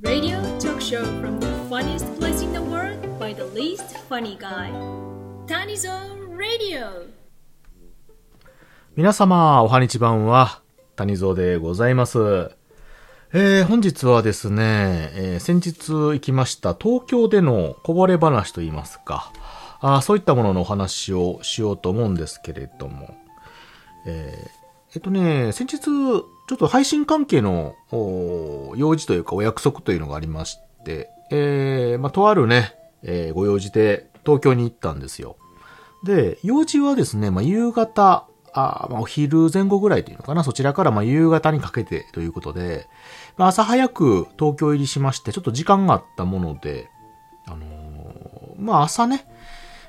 Radio talk show from the funniest place in the world by the least funny guy. Tanizo Radio. 皆様、おはにちばんは、谷蔵でございます。えー、本日はですね、えー先日行きました東京でのこぼれ話といいますか、あそういったもののお話をしようと思うんですけれども、えーえっとね、先日、ちょっと配信関係の、用事というかお約束というのがありまして、えー、まあ、とあるね、えーご用事で東京に行ったんですよ。で、用事はですね、まあ、夕方、あまあ、お昼前後ぐらいというのかな、そちらからま夕方にかけてということで、まあ、朝早く東京入りしまして、ちょっと時間があったもので、あのーまあ朝ね、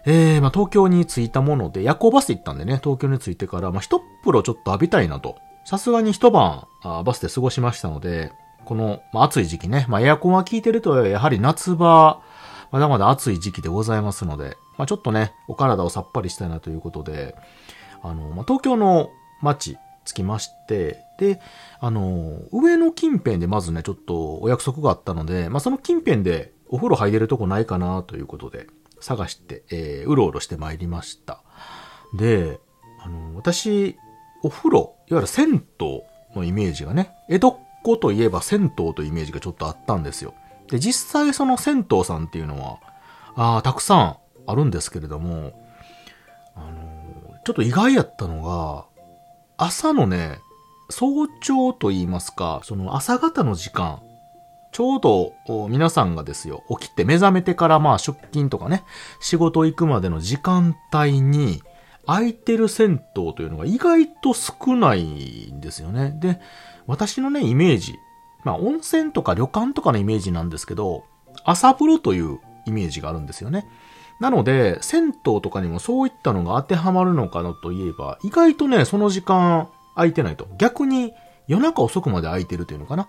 えー、ま東京に着いたもので、夜行バスで行ったんでね、東京に着いてから、まあ一風呂ちょっと浴びたいなと。さすがに一晩あバスで過ごしましたので、この、まあ、暑い時期ね、まあエアコンが効いてると、やはり夏場、まだまだ暑い時期でございますので、まあちょっとね、お体をさっぱりしたいなということで、あの、まあ、東京の街着きまして、で、あの、上の近辺でまずね、ちょっとお約束があったので、まあ、その近辺でお風呂入れるとこないかなということで、探して、えーうろうろしてまいりました。で、あの、私、お風呂、いわゆる銭湯のイメージがね、江戸っ子といえば銭湯というイメージがちょっとあったんですよ。で、実際その銭湯さんっていうのは、ああ、たくさんあるんですけれども、あの、ちょっと意外やったのが、朝のね、早朝と言いますか、その朝方の時間、ちょうど皆さんがですよ、起きて目覚めてからまあ出勤とかね、仕事行くまでの時間帯に、空いてる銭湯というのが意外と少ないんですよね。で、私のね、イメージ、まあ温泉とか旅館とかのイメージなんですけど、朝風呂というイメージがあるんですよね。なので、銭湯とかにもそういったのが当てはまるのかなといえば、意外とね、その時間空いてないと。逆に夜中遅くまで空いてるというのかな。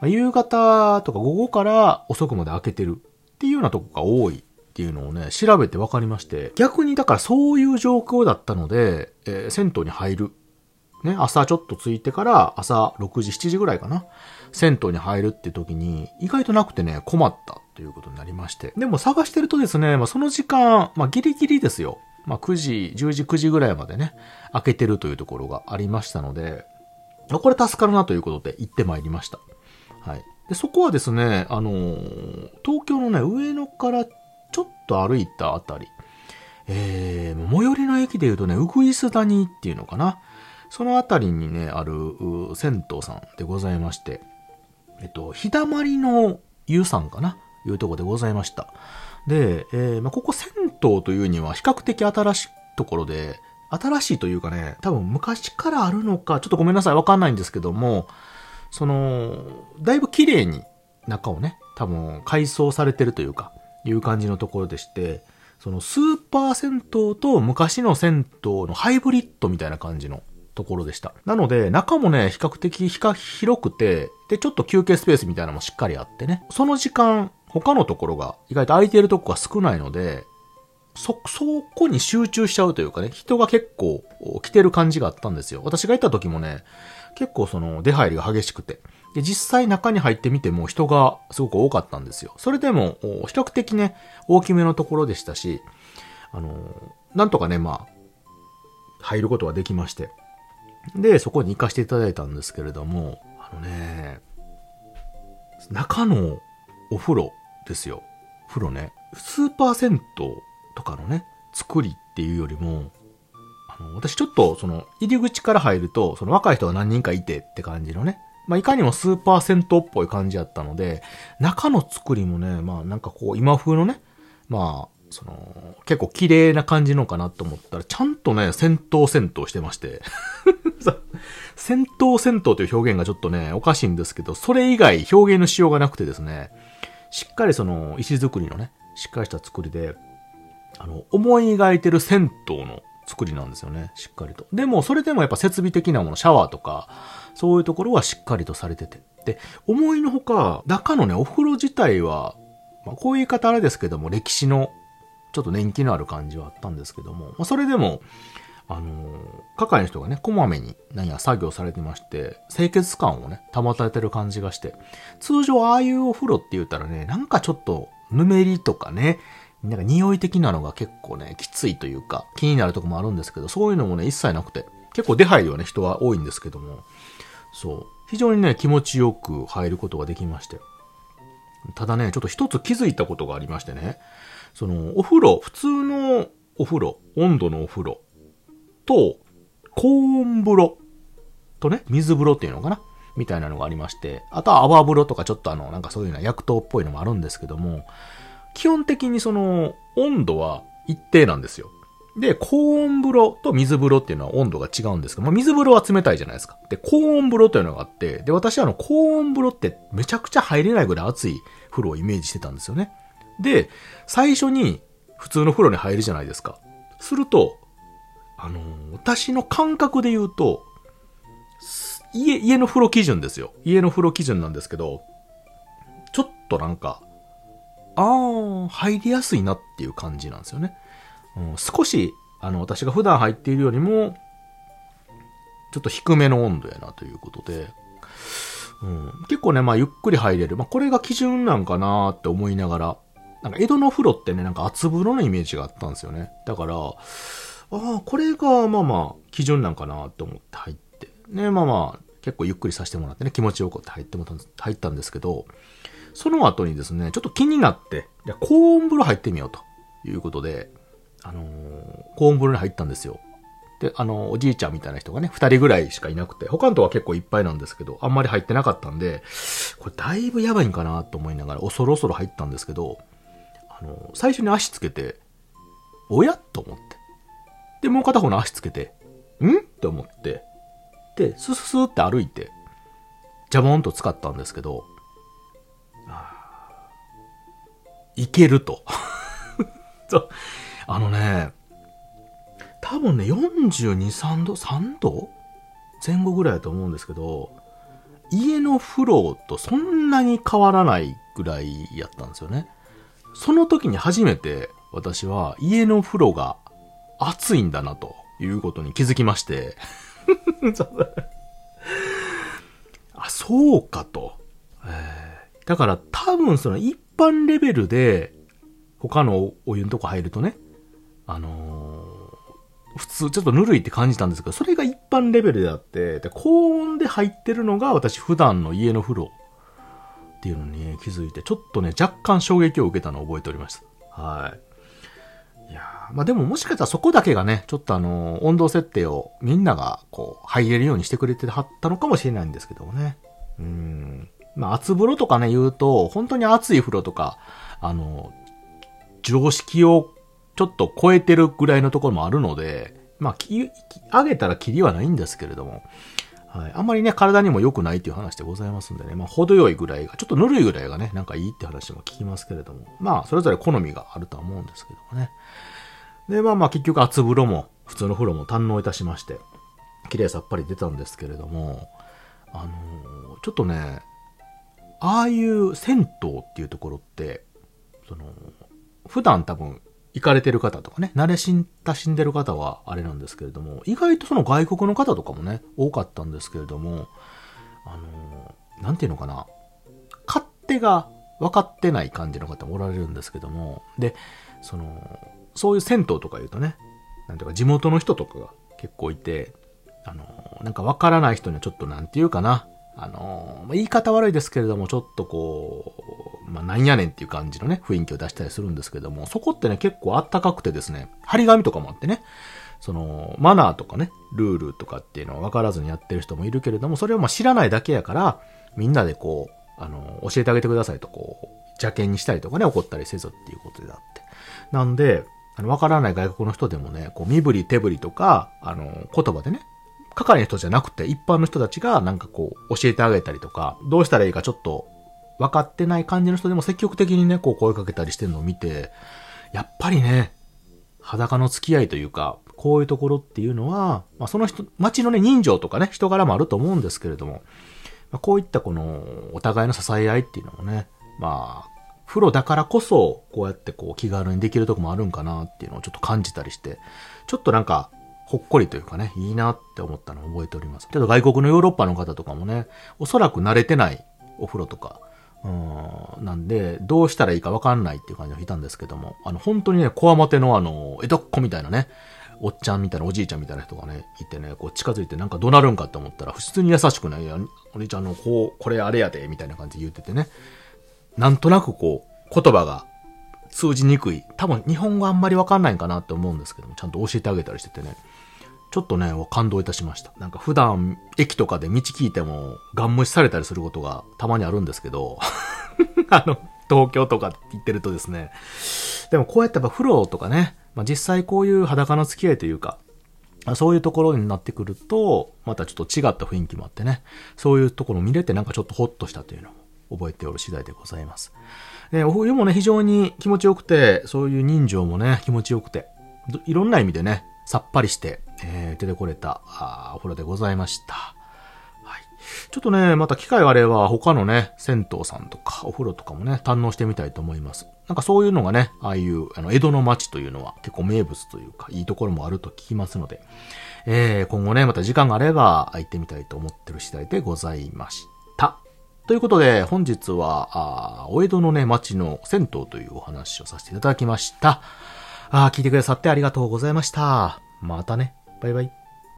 まあ夕方とか午後から遅くまで開けてるっていうようなとこが多いっていうのをね、調べて分かりまして、逆にだからそういう状況だったので、えー銭湯に入る。ね、朝ちょっと着いてから朝6時、7時ぐらいかな。銭湯に入るって時に、意外となくてね、困ったということになりまして。でも探してるとですね、まあその時間、まあギリギリですよ。まあ9時、10時、9時ぐらいまでね、開けてるというところがありましたので、これ助かるなということで行ってまいりました。はい。で、そこはですね、あのー東京のね、上野からちょっと歩いたあたり、えー、最寄りの駅で言うとね、うぐいす谷っていうのかな。そのあたりにね、ある、銭湯さんでございまして、えっと、日だまりの湯さんかないうとこでございました。で、えーまあ、ここ銭湯というには比較的新しいところで、新しいというかね、多分昔からあるのか、ちょっとごめんなさい、わかんないんですけども、その、だいぶ綺麗に中をね、多分改装されてるというか、いう感じのところでして、そのスーパー銭湯と昔の銭湯のハイブリッドみたいな感じのところでした。なので、中もね、比較的広くて、で、ちょっと休憩スペースみたいなのもしっかりあってね、その時間、他のところが意外と空いてるとこが少ないので、そ、そこに集中しちゃうというかね、人が結構来てる感じがあったんですよ。私が行った時もね、結構その出入りが激しくて。で、実際中に入ってみても人がすごく多かったんですよ。それでも、比較的ね、大きめのところでしたし、あの、なんとかね、まあ、入ることができまして。で、そこに行かせていただいたんですけれども、あのね、中のお風呂ですよ。風呂ね。スーパー銭湯とかのね、作りっていうよりも、あの、私ちょっとその入り口から入ると、その若い人が何人かいてって感じのね、まあ、いかにもスーパー銭湯っぽい感じだったので、中の作りもね、まあなんかこう今風のね、まあ、その、結構綺麗な感じのかなと思ったら、ちゃんとね、戦闘戦闘してまして。戦闘戦闘という表現がちょっとね、おかしいんですけど、それ以外表現のしようがなくてですね、しっかりその、石造りのね、しっかりした作りで、あの、思い描いてる銭湯の作りなんですよね、しっかりと。でも、それでもやっぱ設備的なもの、シャワーとか、そういうところはしっかりとされてて。で、思いのほか、中のね、お風呂自体は、まあ、こういう言い方あれですけども、歴史の、ちょっと年季のある感じはあったんですけども、まあ、それでも、あの係の人がね、こまめに何や作業されてまして、清潔感をね、保たれてる感じがして、通常ああいうお風呂って言ったらね、なんかちょっと、ぬめりとかね、なんか匂い的なのが結構ね、きついというか、気になるとこもあるんですけど、そういうのもね、一切なくて、結構出入りはね、人は多いんですけども、そう。非常にね、気持ちよく入ることができまして。ただね、ちょっと一つ気づいたことがありましてね、その、お風呂、普通のお風呂、温度のお風呂と、高温風呂とね、水風呂っていうのかな？みたいなのがありまして、あとは泡風呂とかちょっとあの、なんかそういうの薬湯っぽいのもあるんですけども、基本的にその、温度は一定なんですよ。で、高温風呂と水風呂っていうのは温度が違うんですけど、まあ、水風呂は冷たいじゃないですか。で、高温風呂というのがあって、で、私はあの、高温風呂ってめちゃくちゃ入れないぐらい熱い風呂をイメージしてたんですよね。で、最初に普通の風呂に入るじゃないですか。すると、あのー、私の感覚で言うと、家、家の風呂基準ですよ。家の風呂基準なんですけど、ちょっとなんか、あー、入りやすいなっていう感じなんですよね。うん、少し、あの、私が普段入っているよりも、ちょっと低めの温度やなということで、うん、結構ね、まあゆっくり入れる。まあこれが基準なんかなって思いながら、なんか江戸の風呂ってね、なんか厚風呂のイメージがあったんですよね。だから、ああ、これがまあまあ基準なんかなって思って入って。ね、まあまあ結構ゆっくりさせてもらってね、気持ちよくって入っても入ったんですけど、その後にですね、ちょっと気になって、じゃ高温風呂入ってみようということで、あのー、高温風呂に入ったんですよ。で、あの、おじいちゃんみたいな人がね、二人ぐらいしかいなくて、他のとは結構いっぱいなんですけど、あんまり入ってなかったんで、これだいぶやばいんかなと思いながら、恐る恐る入ったんですけど、あの、最初に足つけて、おやと思って。で、もう片方の足つけて、ん？って思って、で、スススって歩いて、ジャボンと使ったんですけど、いけると。あのね、多分ね、42、3度、3度？前後ぐらいだと思うんですけど、家の風呂とそんなに変わらないぐらいやったんですよね。その時に初めて私は家の風呂が暑いんだなということに気づきまして あ、そうかと。えー、だから多分その一般レベルで他のお湯のとこ入るとね、あのー、普通ちょっとぬるいって感じたんですけど、それが一般レベルであって、で、高温で入ってるのが私普段の家の風呂っていうのに、ね、気づいて、ちょっとね、若干衝撃を受けたのを覚えておりました。はい。いやまあでももしかしたらそこだけがね、ちょっとあのー、温度設定をみんながこう、入れるようにしてくれてはったのかもしれないんですけどもね。うん。まあ、厚風呂とかね、言うと、本当に熱い風呂とか、あの、常識をちょっと超えてるぐらいのところもあるので、まあ、上げたらキリはないんですけれども、はい。あんまりね、体にも良くないっていう話でございますんでね、まあ、程よいぐらいが、ちょっとぬるいぐらいがね、なんかいいって話も聞きますけれども、まあ、それぞれ好みがあるとは思うんですけどもね。で、まあまあ、結局、厚風呂も、普通の風呂も堪能いたしまして、綺麗さっぱり出たんですけれども、あのー、ちょっとね、ああいう銭湯っていうところって、その、普段多分行かれてる方とかね、慣れ親しんでる方はあれなんですけれども、意外とその外国の方とかもね、多かったんですけれども、あの、なんていうのかな、勝手が分かってない感じの方もおられるんですけども、で、その、そういう銭湯とか言うとね、なんていうか地元の人とかが結構いて、あの、なんか分からない人にはちょっとなんていうかな、あのー、言い方悪いですけれども、ちょっとこう、まあ、なんやねんっていう感じのね、雰囲気を出したりするんですけども、そこってね、結構あったかくてですね、張り紙とかもあってね、その、マナーとかね、ルールとかっていうのは分からずにやってる人もいるけれども、それをまあ知らないだけやから、みんなでこう、あの、教えてあげてくださいと、こう、邪険にしたりとかね、怒ったりせずっていうことであって。なんで、あの、わからない外国の人でもね、こう、身振り手振りとか、あの、言葉でね、係の人じゃなくて、一般の人たちがなんかこう、教えてあげたりとか、どうしたらいいかちょっと分かってない感じの人でも積極的にね、こう声かけたりしてるのを見て、やっぱりね、裸の付き合いというか、こういうところっていうのは、まあ、その人、街のね、人情とかね、人柄もあると思うんですけれども、まあ、こういったこの、お互いの支え合いっていうのもね、まあ、風呂だからこそ、こうやってこう気軽にできるとこもあるんかなっていうのをちょっと感じたりして、ちょっとなんか、ほっこりというかね、いいなって思ったのを覚えております。けど外国のヨーロッパの方とかもね、おそらく慣れてないお風呂とか、うん、なんで、どうしたらいいかわかんないっていう感じの人いたんですけども、あの、本当にね、こわもてのあの、江戸っ子みたいなね、おっちゃんみたいな、おじいちゃんみたいな人がね、いてね、こう近づいてなんか怒鳴るんかって思ったら、普通に優しくないや、お兄ちゃんの、こう、これあれやで、みたいな感じで言っててね、なんとなくこう、言葉が通じにくい。多分日本語あんまりわかんないんかなって思うんですけども、ちゃんと教えてあげたりしててね、ちょっとね、感動いたしました。なんか普段駅とかで道聞いてもガン無視されたりすることがたまにあるんですけど、あの、東京とか行ってるとですね、でもこうやってやっぱ風呂とかね、まあ、実際こういう裸の付き合いというか、そういうところになってくると、またちょっと違った雰囲気もあってね、そういうところ見れてなんかちょっとホッとしたというのを覚えておる次第でございます。で、お冬もね、非常に気持ちよくて、そういう人情もね、気持ちよくて、いろんな意味でね、さっぱりして、えー、出てこれたあお風呂でございました。はい。ちょっとね、また機会があれば他のね、銭湯さんとかお風呂とかもね、堪能してみたいと思います。なんかそういうのがね、ああいうあの江戸の街というのは結構名物というか、いいところもあると聞きますので、えー、今後ね、また時間があれば行ってみたいと思ってる次第でございました。ということで、本日は、あお江戸のね、町の銭湯というお話をさせていただきました。あ聞いてくださってありがとうございました。またね。バイバイ。